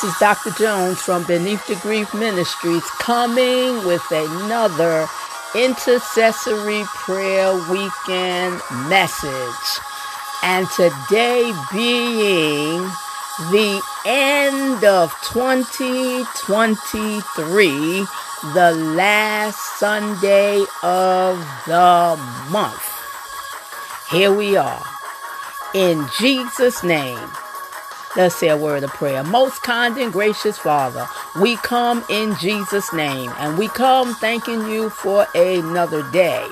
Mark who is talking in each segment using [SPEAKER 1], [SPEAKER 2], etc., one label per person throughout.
[SPEAKER 1] This is Dr. Jones from Beneath the Grief Ministries coming with another intercessory prayer weekend message. And today being the end of 2023, the last Sunday of the month. Here we are. In Jesus' name. Let's say a word of prayer. Most kind and gracious Father, we come in Jesus' name and we come thanking you for another day.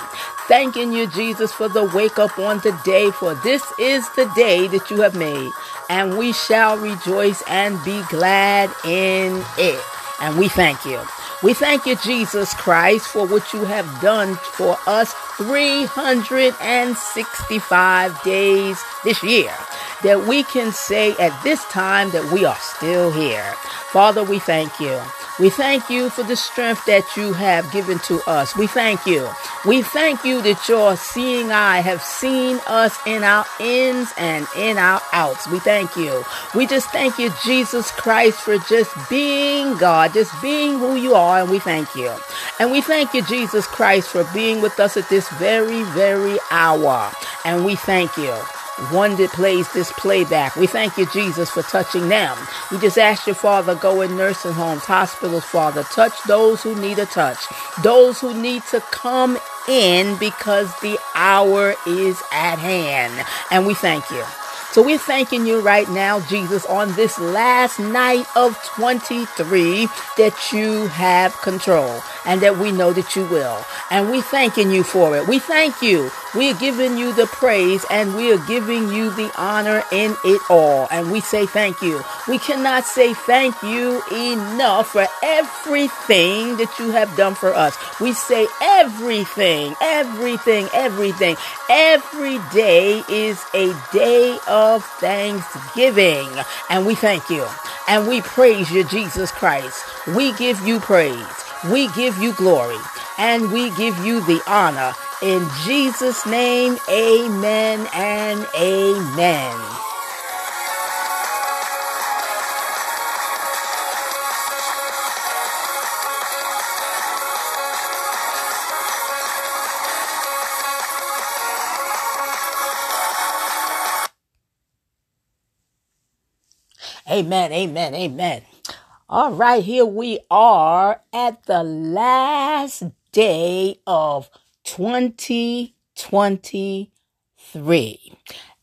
[SPEAKER 1] Thanking you, Jesus, for the wake up on today, for this is the day that you have made, and we shall rejoice and be glad in it. And we thank you. We thank you, Jesus Christ, for what you have done for us 365 days this year. That we can say at this time that we are still here. Father, we thank you. We thank you for the strength that you have given to us. We thank you. We thank you that your seeing eye have seen us in our ins and in our outs. We thank you. We just thank you, Jesus Christ, for just being God, just being who you are, and we thank you. And we thank you, Jesus Christ, for being with us at this very, very hour. And we thank you one that plays this playback. We thank you, Jesus, for touching them. We just ask your Father, go in nursing homes, hospitals, Father. Touch those who need a touch, those who need to come in because the hour is at hand. And we thank you. So we're thanking you right now, Jesus, on this last night of 23 that you have control and that we know that you will. And we thanking you for it. We thank you. We are giving you the praise and we are giving you the honor in it all. And we say thank you. We cannot say thank you enough for everything that you have done for us. We say everything, everything, everything. Every day is a day of thanksgiving. And we thank you. And we praise you, Jesus Christ. We give you praise. We give you glory. And we give you the honor. In Jesus' name, amen and amen. Amen, amen, amen. All right, here we are at the last day of 2023,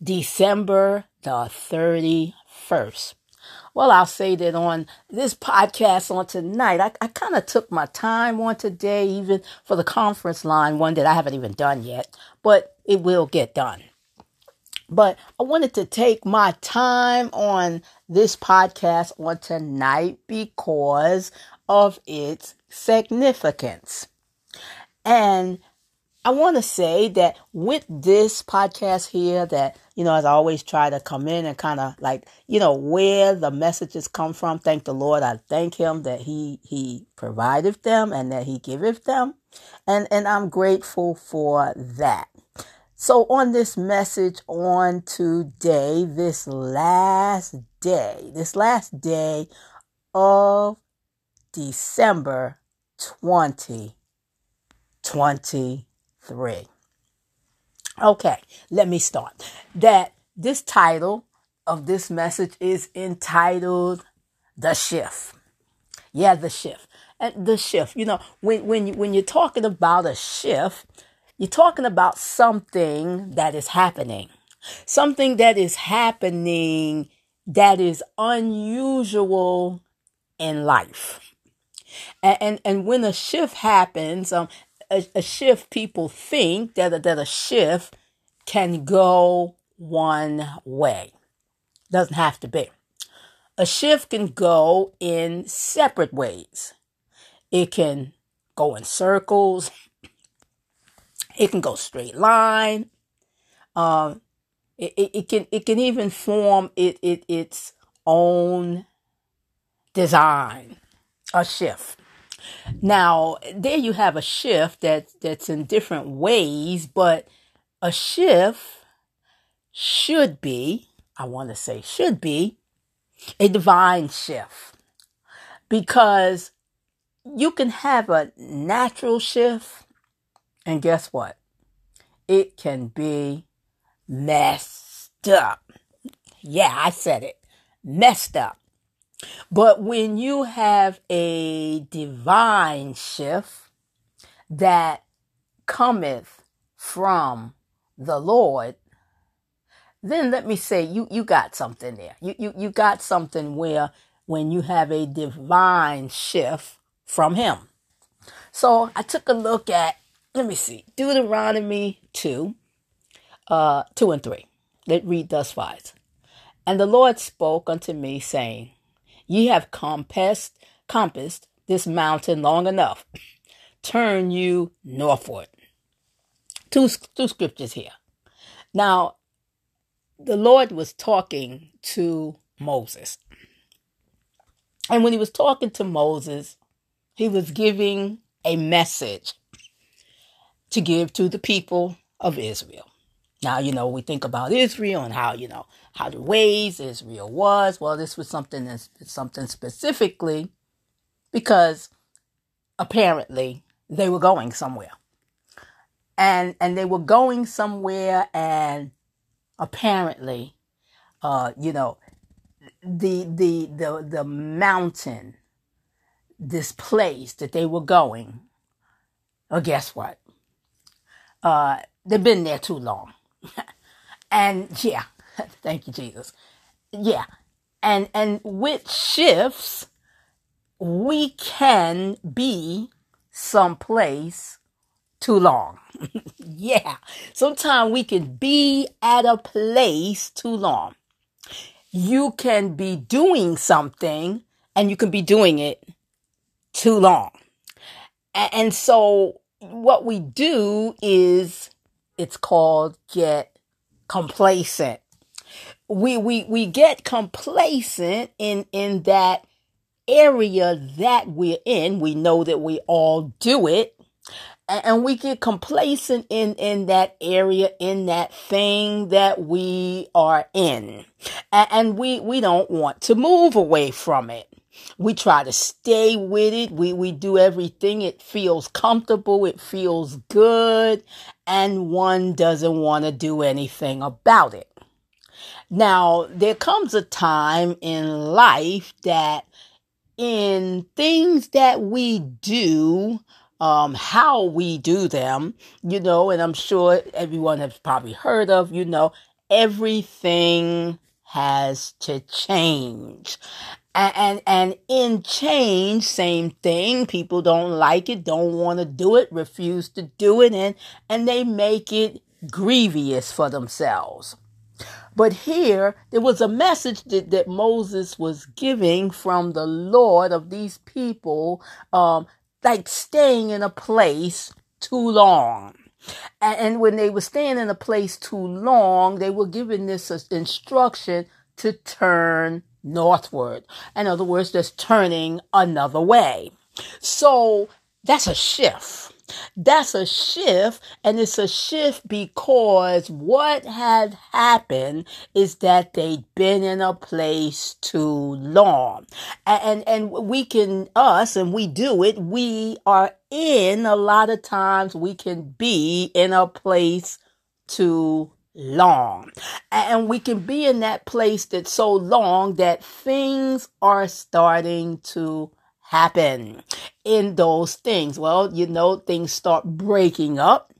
[SPEAKER 1] December the 31st. Well, I'll say that on this podcast on tonight, I, I kind of took my time on today, even for the conference line one that I haven't even done yet, but it will get done. But I wanted to take my time on this podcast on tonight because of its significance. And I want to say that with this podcast here, that, you know, as I always try to come in and kind of like, you know, where the messages come from, thank the Lord. I thank him that he, he provided them and that he giveth them. And, and I'm grateful for that. So, on this message on today, this last day, this last day of December 2023. Okay, let me start. That this title of this message is entitled The Shift. Yeah, the shift. And the shift, you know, when when you, when you're talking about a shift, you're talking about something that is happening, something that is happening that is unusual in life. And, and, and when a shift happens, um, a, a shift, people think that, that a shift can go one way. Doesn't have to be. A shift can go in separate ways. It can go in circles. It can go straight line. Um, it, it, it can it can even form it, it its own design, a shift. Now there you have a shift that that's in different ways, but a shift should be, I want to say should be, a divine shift. Because you can have a natural shift, and guess what? It can be messed up. Yeah, I said it. Messed up. But when you have a divine shift that cometh from the Lord, then let me say you, you got something there. You, you, you got something where when you have a divine shift from Him. So I took a look at, let me see, Deuteronomy 2, uh, 2 and 3. Let read thus far. And the Lord spoke unto me, saying, Ye have compassed, compassed this mountain long enough. Turn you northward. Two, two scriptures here. Now, the Lord was talking to Moses. And when he was talking to Moses, he was giving a message to give to the people of Israel. Now, you know, we think about Israel and how, you know, how the ways Israel was. Well, this was something something specifically because apparently they were going somewhere. And and they were going somewhere and apparently uh you know the the the the mountain this place that they were going well guess what uh they've been there too long and yeah, thank you, Jesus. Yeah. And and with shifts, we can be someplace too long. yeah. Sometimes we can be at a place too long. You can be doing something and you can be doing it too long. And so what we do is it's called get complacent. We we we get complacent in in that area that we're in. We know that we all do it. And we get complacent in, in that area, in that thing that we are in. And we, we don't want to move away from it. We try to stay with it. We, we do everything. It feels comfortable. It feels good. And one doesn't want to do anything about it. Now, there comes a time in life that in things that we do, um, how we do them, you know, and I'm sure everyone has probably heard of, you know, everything has to change and and in change same thing. People don't like it don't want to do it refuse to do it and and they make it grievous for themselves. But here there was a message that, that moses was giving from the lord of these people um like staying in a place too long. And, when they were staying in a place too long they were given this instruction to turn northward. In other words, just turning another way. So that's a shift. That's a shift, and it's a shift because what had happened is that they'd been in a place too long. And, and we can, us, and we do it, we are in a lot of times, we can be in a place too long. And we can be in that place that's so long that things are starting to happen in those things. Well, you know, things start breaking up.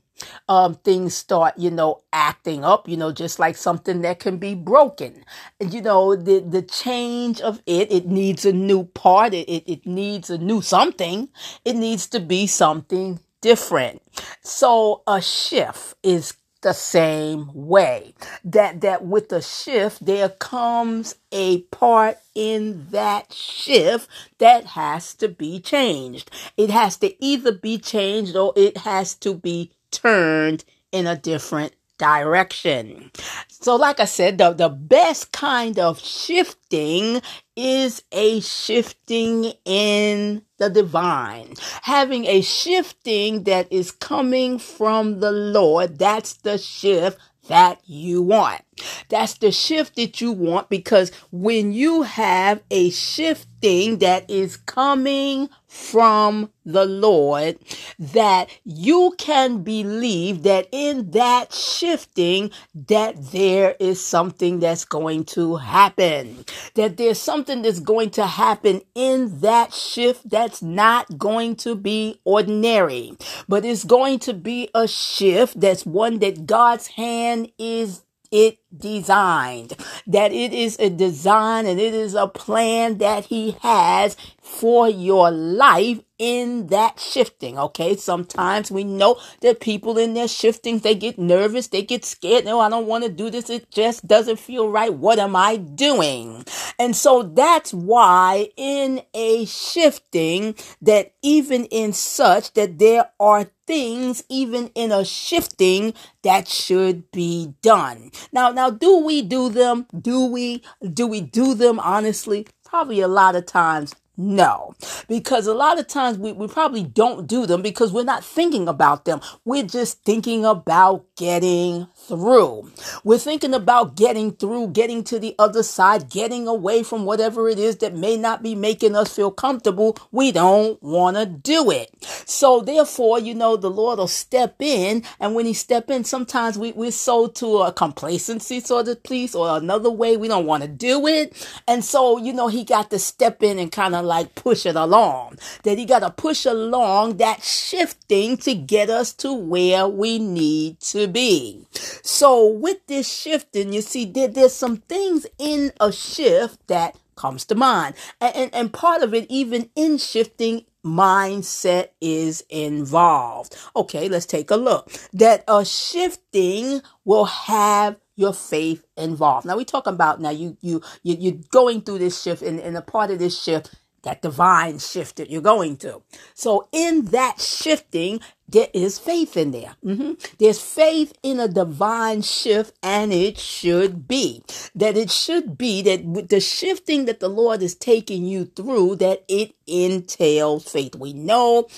[SPEAKER 1] Um, things start, you know, acting up, you know, just like something that can be broken. And, you know, the, the change of it, it needs a new part. It, it, it needs a new something. It needs to be something different. So a shift is the same way. That that with the shift there comes a part in that shift that has to be changed. It has to either be changed or it has to be turned in a different direction. So, like I said, the, the best kind of shifting is a shifting in the divine. Having a shifting that is coming from the Lord, that's the shift that you want. That's the shift that you want because when you have a shifting that is coming from the Lord, that you can believe that in that shifting, that there is something that's going to happen. That there's something that's going to happen in that shift that's not going to be ordinary, but it's going to be a shift that's one that God's hand is it designed, that it is a design and it is a plan that he has for your life in that shifting. Okay. Sometimes we know that people in their shifting, they get nervous, they get scared. No, I don't want to do this. It just doesn't feel right. What am I doing? And so that's why in a shifting that even in such that there are things even in a shifting that should be done. Now, now, do we do them? Do we, do we do them honestly? Probably a lot of times no, because a lot of times we, we probably don't do them because we're not thinking about them. We're just thinking about getting through. We're thinking about getting through, getting to the other side, getting away from whatever it is that may not be making us feel comfortable. We don't want to do it. So therefore, you know, the Lord will step in. And when he step in, sometimes we, we're so to a complacency, sort of, place or another way. We don't want to do it. And so, you know, he got to step in and kind of like push it along. That he got to push along that shifting to get us to where we need to be. So with this shifting, you see, there, there's some things in a shift that comes to mind. And, and, and part of it, even in shifting, mindset is involved. Okay, let's take a look. That a shifting will have your faith involved. Now we talking about now you you you you're going through this shift and, and a part of this shift that divine shift that you're going to. So in that shifting, there is faith in there. Mm-hmm. There's faith in a divine shift, and it should be that it should be that with the shifting that the Lord is taking you through, that it entails faith. We know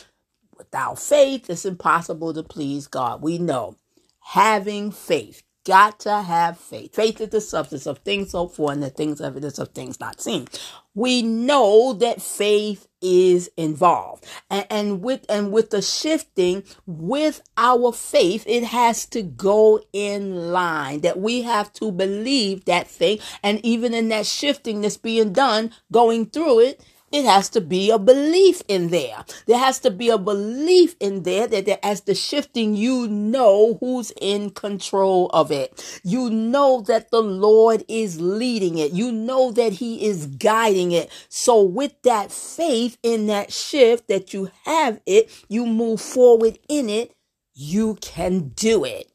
[SPEAKER 1] without faith, it's impossible to please God. We know having faith got to have faith. Faith is the substance of things hoped for and the things evidence of things not seen. We know that faith is involved. And, and with and with the shifting with our faith, it has to go in line. That we have to believe that thing. And even in that shifting that's being done, going through it, it has to be a belief in there. There has to be a belief in there that, that as the shifting, you know who's in control of it. You know that the Lord is leading it. You know that He is guiding it. So with that faith in that shift that you have it, you move forward in it, you can do it.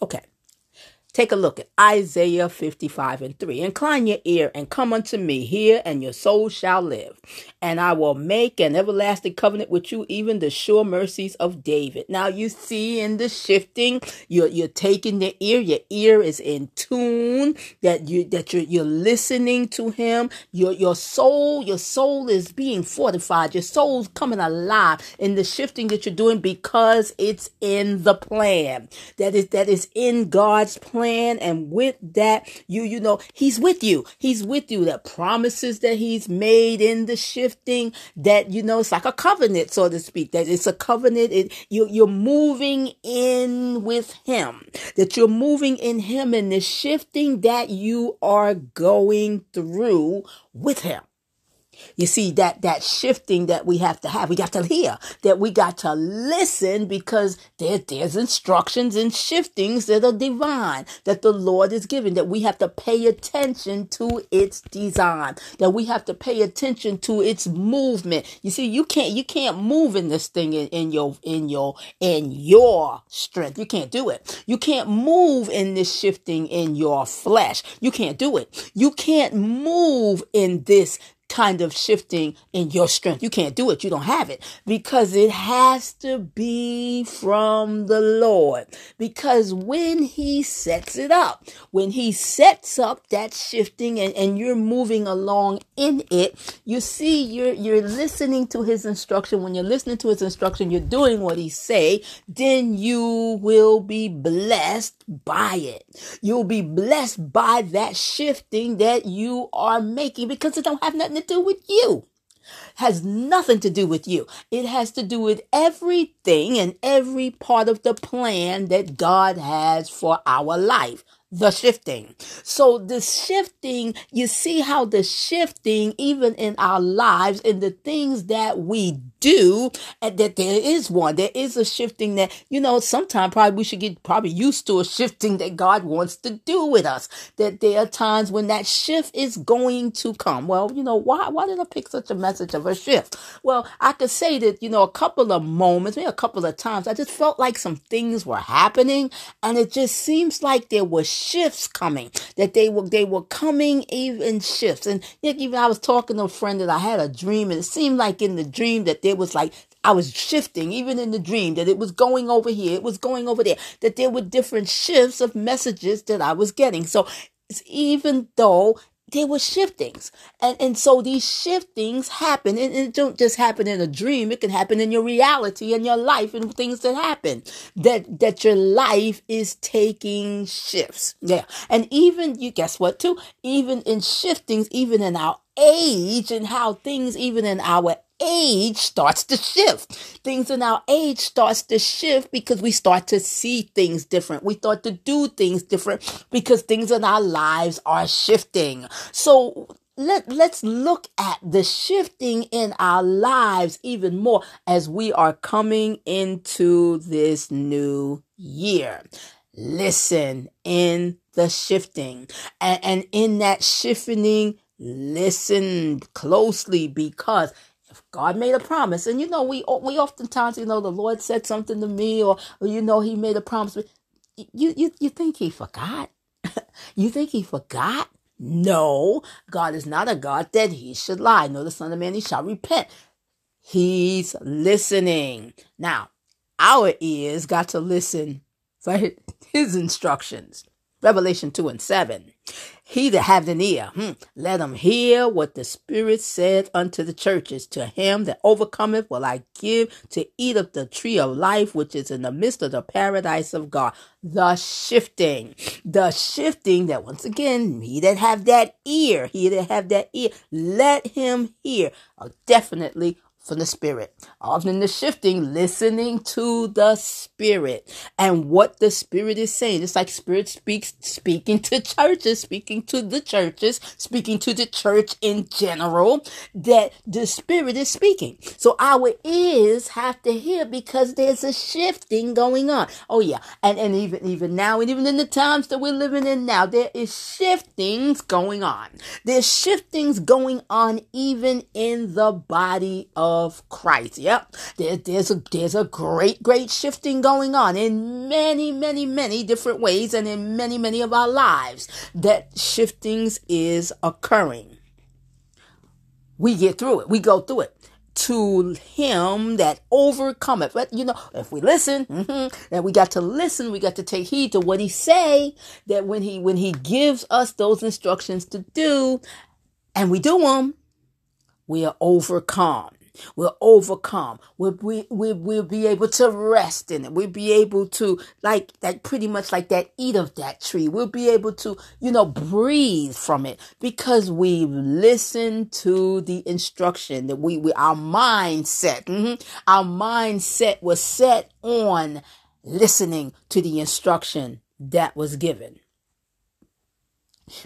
[SPEAKER 1] Okay. Take a look at Isaiah 55 and 3. Incline your ear and come unto me, hear, and your soul shall live. And I will make an everlasting covenant with you, even the sure mercies of David. Now you see in the shifting, you're, you're taking the ear, your ear is in tune, that you that you're you're listening to him. Your your soul, your soul is being fortified, your soul's coming alive in the shifting that you're doing because it's in the plan. That is that is in God's plan and with that you you know he's with you he's with you the promises that he's made in the shifting that you know it's like a covenant so to speak that it's a covenant it, you, you're moving in with him that you're moving in him and the shifting that you are going through with him you see that that shifting that we have to have. We got to hear that we got to listen because there, there's instructions and shiftings that are divine that the Lord is giving. That we have to pay attention to its design. That we have to pay attention to its movement. You see, you can't you can't move in this thing in, in your in your in your strength. You can't do it. You can't move in this shifting in your flesh. You can't do it. You can't move in this kind of shifting in your strength. You can't do it. You don't have it because it has to be from the Lord. Because when he sets it up, when he sets up that shifting and, and you're moving along in it, you see you're, you're listening to his instruction. When you're listening to his instruction, you're doing what he say, then you will be blessed by it. You'll be blessed by that shifting that you are making because it don't have nothing to do with you has nothing to do with you. It has to do with everything and every part of the plan that God has for our life the shifting. So the shifting, you see how the shifting, even in our lives, in the things that we do, and that there is one, there is a shifting that, you know, sometimes probably we should get probably used to a shifting that God wants to do with us. That there are times when that shift is going to come. Well, you know, why, why did I pick such a message of a shift? Well, I could say that, you know, a couple of moments, maybe a couple of times, I just felt like some things were happening and it just seems like there were shifts coming, that they were they were coming even shifts. And even I was talking to a friend that I had a dream, and it seemed like in the dream that there was like I was shifting, even in the dream, that it was going over here, it was going over there, that there were different shifts of messages that I was getting. So even though there were shiftings. And, and so these shiftings happen, and it don't just happen in a dream, it can happen in your reality and your life and things that happen. That that your life is taking shifts. Yeah. And even you guess what too? Even in shiftings, even in our age and how things even in our age starts to shift. Things in our age starts to shift because we start to see things different. We start to do things different because things in our lives are shifting. So let, let's look at the shifting in our lives even more as we are coming into this new year. Listen in the shifting and, and in that shifting, listen closely because God made a promise, and you know we we oftentimes you know the Lord said something to me, or, or you know He made a promise. You you you think He forgot? you think He forgot? No, God is not a God that He should lie. No, the Son of Man He shall repent. He's listening now. Our ears got to listen for His instructions. Revelation 2 and 7. He that hath an ear, hmm, let him hear what the Spirit said unto the churches. To him that overcometh will I give to eat of the tree of life, which is in the midst of the paradise of God. The shifting, the shifting that once again, he that have that ear, he that have that ear, let him hear. Uh, definitely from the Spirit. Often the shifting, listening to the Spirit and what the Spirit is saying. It's like Spirit speaks, speaking to churches, speaking to the churches, speaking to the church in general, that the Spirit is speaking. So our ears have to hear because there's a shifting going on. Oh yeah. And, and even, even now, and even in the times that we're living in now, there is shiftings going on. There's shiftings going on even in the body of of Christ. Yep. There, there's a there's a great, great shifting going on in many, many, many different ways and in many, many of our lives. That shiftings is occurring. We get through it. We go through it to him that overcometh. But you know, if we listen, mm-hmm, that we got to listen, we got to take heed to what he say. That when he when he gives us those instructions to do, and we do them, we are overcome. We'll overcome. We'll, we, we, we'll be able to rest in it. We'll be able to, like, that pretty much like that, eat of that tree. We'll be able to, you know, breathe from it because we've listened to the instruction that we, we our mindset, mm-hmm, our mindset was set on listening to the instruction that was given.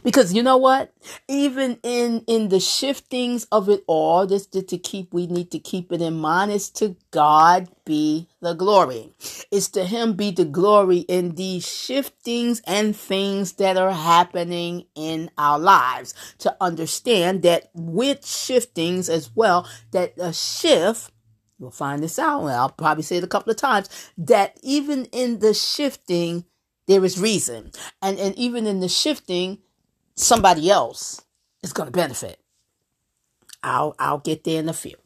[SPEAKER 1] Because you know what? Even in in the shiftings of it all, just to, to keep we need to keep it in mind is to God be the glory. It's to him be the glory in these shiftings and things that are happening in our lives. To understand that with shiftings as well, that a shift You'll find this out. I'll probably say it a couple of times that even in the shifting, there is reason. And, and even in the shifting, somebody else is going to benefit. I'll I'll get there in a few.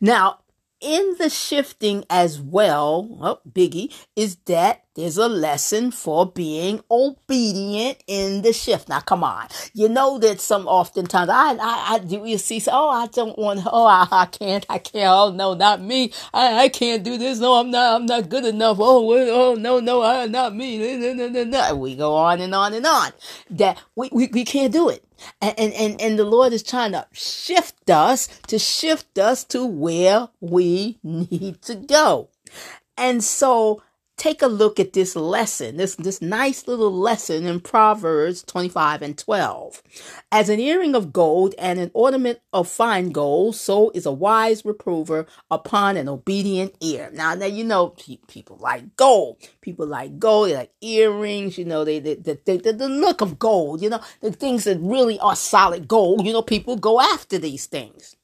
[SPEAKER 1] Now, in the shifting as well, oh, Biggie, is that there's a lesson for being obedient in the shift. Now, come on. You know that some oftentimes I, I, I do you see, oh, I don't want, oh, I, I can't, I can't, oh, no, not me. I, I can't do this. No, I'm not, I'm not good enough. Oh, oh, no, no, I, not me. No, no, no, no. We go on and on and on. That we, we, we can't do it. And, and, and the Lord is trying to shift us, to shift us to where we need to go. And so take a look at this lesson, this, this nice little lesson in Proverbs 25 and 12. As an earring of gold and an ornament of fine gold, so is a wise reprover upon an obedient ear. Now, now you know people like gold. People like gold. They like earrings. You know, they, they, they, they, the look of gold. You know, the things that really are solid gold. You know, people go after these things.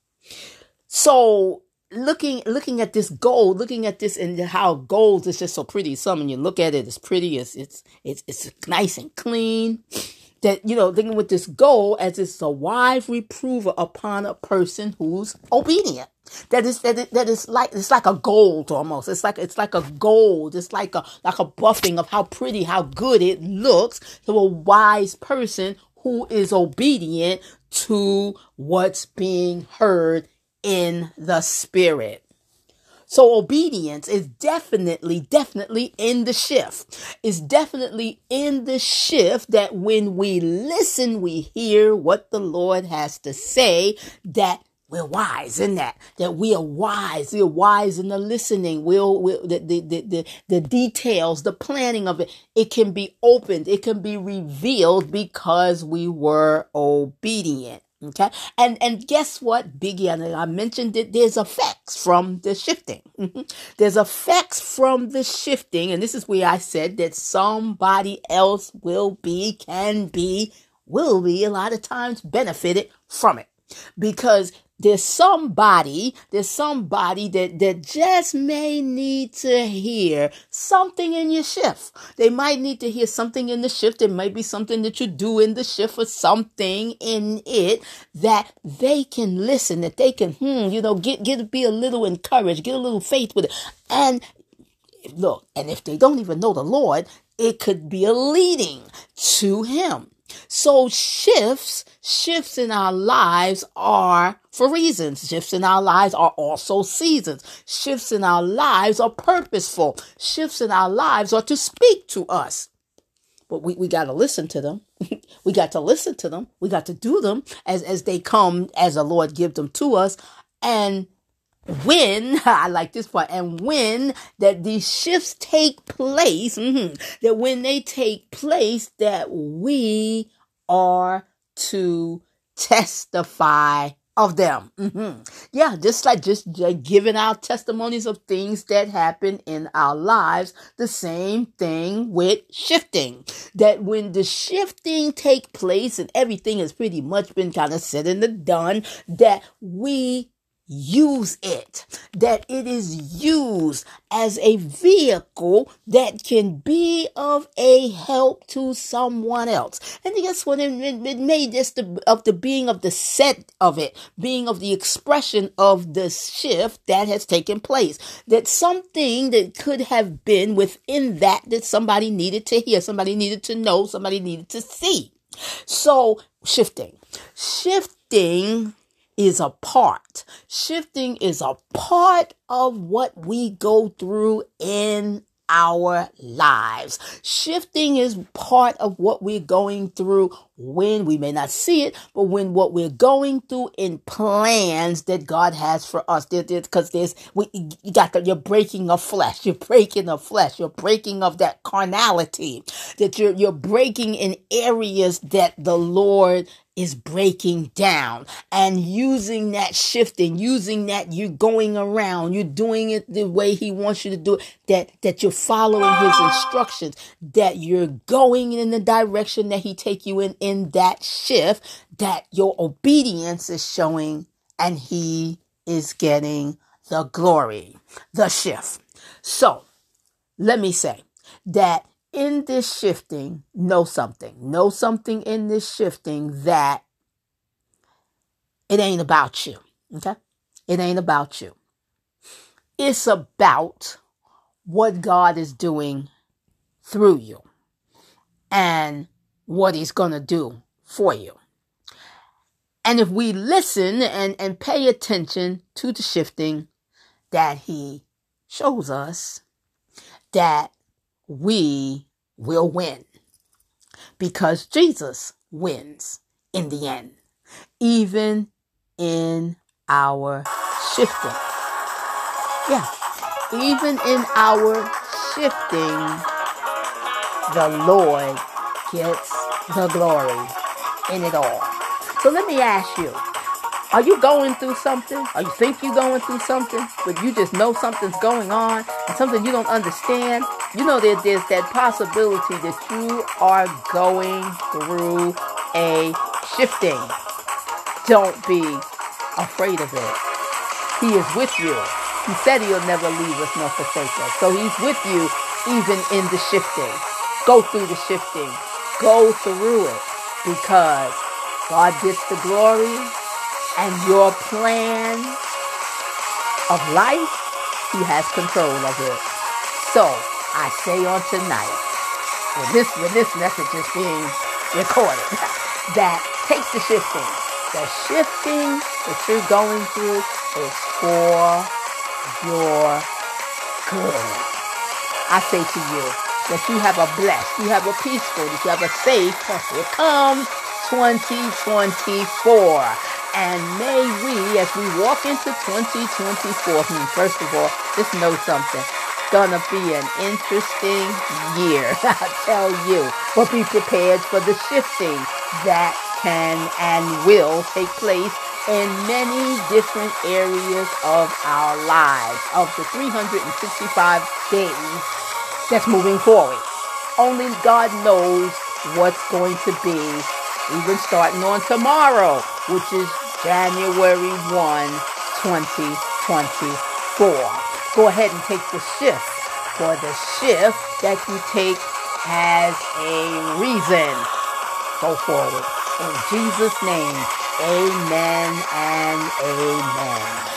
[SPEAKER 1] So looking looking at this gold, looking at this and how gold is just so pretty. Some when you look at it, it's pretty. It's it's it's it's nice and clean. That you know, thinking with this gold as it's a wise reprover upon a person who's obedient. That is that is, that is like it's like a gold almost. It's like it's like a gold. It's like a like a buffing of how pretty, how good it looks to a wise person who is obedient to what's being heard in the spirit. So obedience is definitely, definitely in the shift. It's definitely in the shift that when we listen, we hear what the Lord has to say, that we're wise in that, that we are wise. We're wise in the listening. We'll, we'll the, the, the, the, the details, the planning of it, it can be opened. It can be revealed because we were obedient. Okay. And, and guess what, Biggie? And I mentioned it. There's effects from the shifting. Mm-hmm. There's effects from the shifting. And this is where I said that somebody else will be, can be, will be a lot of times benefited from it because there's somebody, there's somebody that, that just may need to hear something in your shift. They might need to hear something in the shift. It might be something that you do in the shift or something in it that they can listen, that they can, hmm, you know, get, get, be a little encouraged, get a little faith with it. And look, and if they don't even know the Lord, it could be a leading to Him. So shifts, shifts in our lives are for reasons. Shifts in our lives are also seasons. Shifts in our lives are purposeful. Shifts in our lives are to speak to us. But we, we got to listen to them. we got to listen to them. We got to do them as, as they come, as the Lord give them to us. And when I like this part, and when that these shifts take place, mm-hmm, that when they take place, that we are to testify of them. Mm-hmm. Yeah, just like just, just giving out testimonies of things that happen in our lives. The same thing with shifting. That when the shifting take place and everything has pretty much been kind of said and done, that we use it, that it is used as a vehicle that can be of a help to someone else. And guess what? It, it, it made this the, of the being of the set of it, being of the expression of the shift that has taken place. That something that could have been within that that somebody needed to hear, somebody needed to know, somebody needed to see. So shifting, shifting is a part. Shifting is a part of what we go through in our lives. Shifting is part of what we're going through when we may not see it, but when what we're going through in plans that God has for us. Because there's, we, you got the, you're breaking of flesh, you're breaking of flesh, you're breaking of that carnality, that you're, you're breaking in areas that the Lord is breaking down and using that shifting, using that you're going around, you're doing it the way he wants you to do it, that, that you're following his instructions, that you're going in the direction that he take you in, in that shift, that your obedience is showing and he is getting the glory, the shift. So let me say that in this shifting, know something. Know something in this shifting that it ain't about you. Okay? It ain't about you. It's about what God is doing through you and what he's going to do for you. And if we listen and, and pay attention to the shifting that he shows us, that we will win because Jesus wins in the end, even in our shifting. Yeah, even in our shifting, the Lord gets the glory in it all. So let me ask you, are you going through something? Or you think you're going through something, but you just know something's going on and something you don't understand? You know that there's that possibility that you are going through a shifting. Don't be afraid of it. He is with you. He said he'll never leave us nor forsake us. So he's with you even in the shifting. Go through the shifting. Go through it because God gets the glory and your plan of life, he has control of it. So I say on tonight, when this when this message is being recorded, that takes the shifting. The shifting that you're going through is for your good. I say to you that you have a blessed, you have a peaceful, that you have a safe, here comes 2024. And may we, as we walk into 2024, hmm, first of all, just know something. It's gonna be an interesting year, I tell you. But be prepared for the shifting that can and will take place in many different areas of our lives, of the 365 days that's moving forward. Only God knows what's going to be even starting on tomorrow, which is January 1, 2024. Go ahead and take the shift, for the shift that you take has a reason. Go forward. In Jesus' name, amen and amen.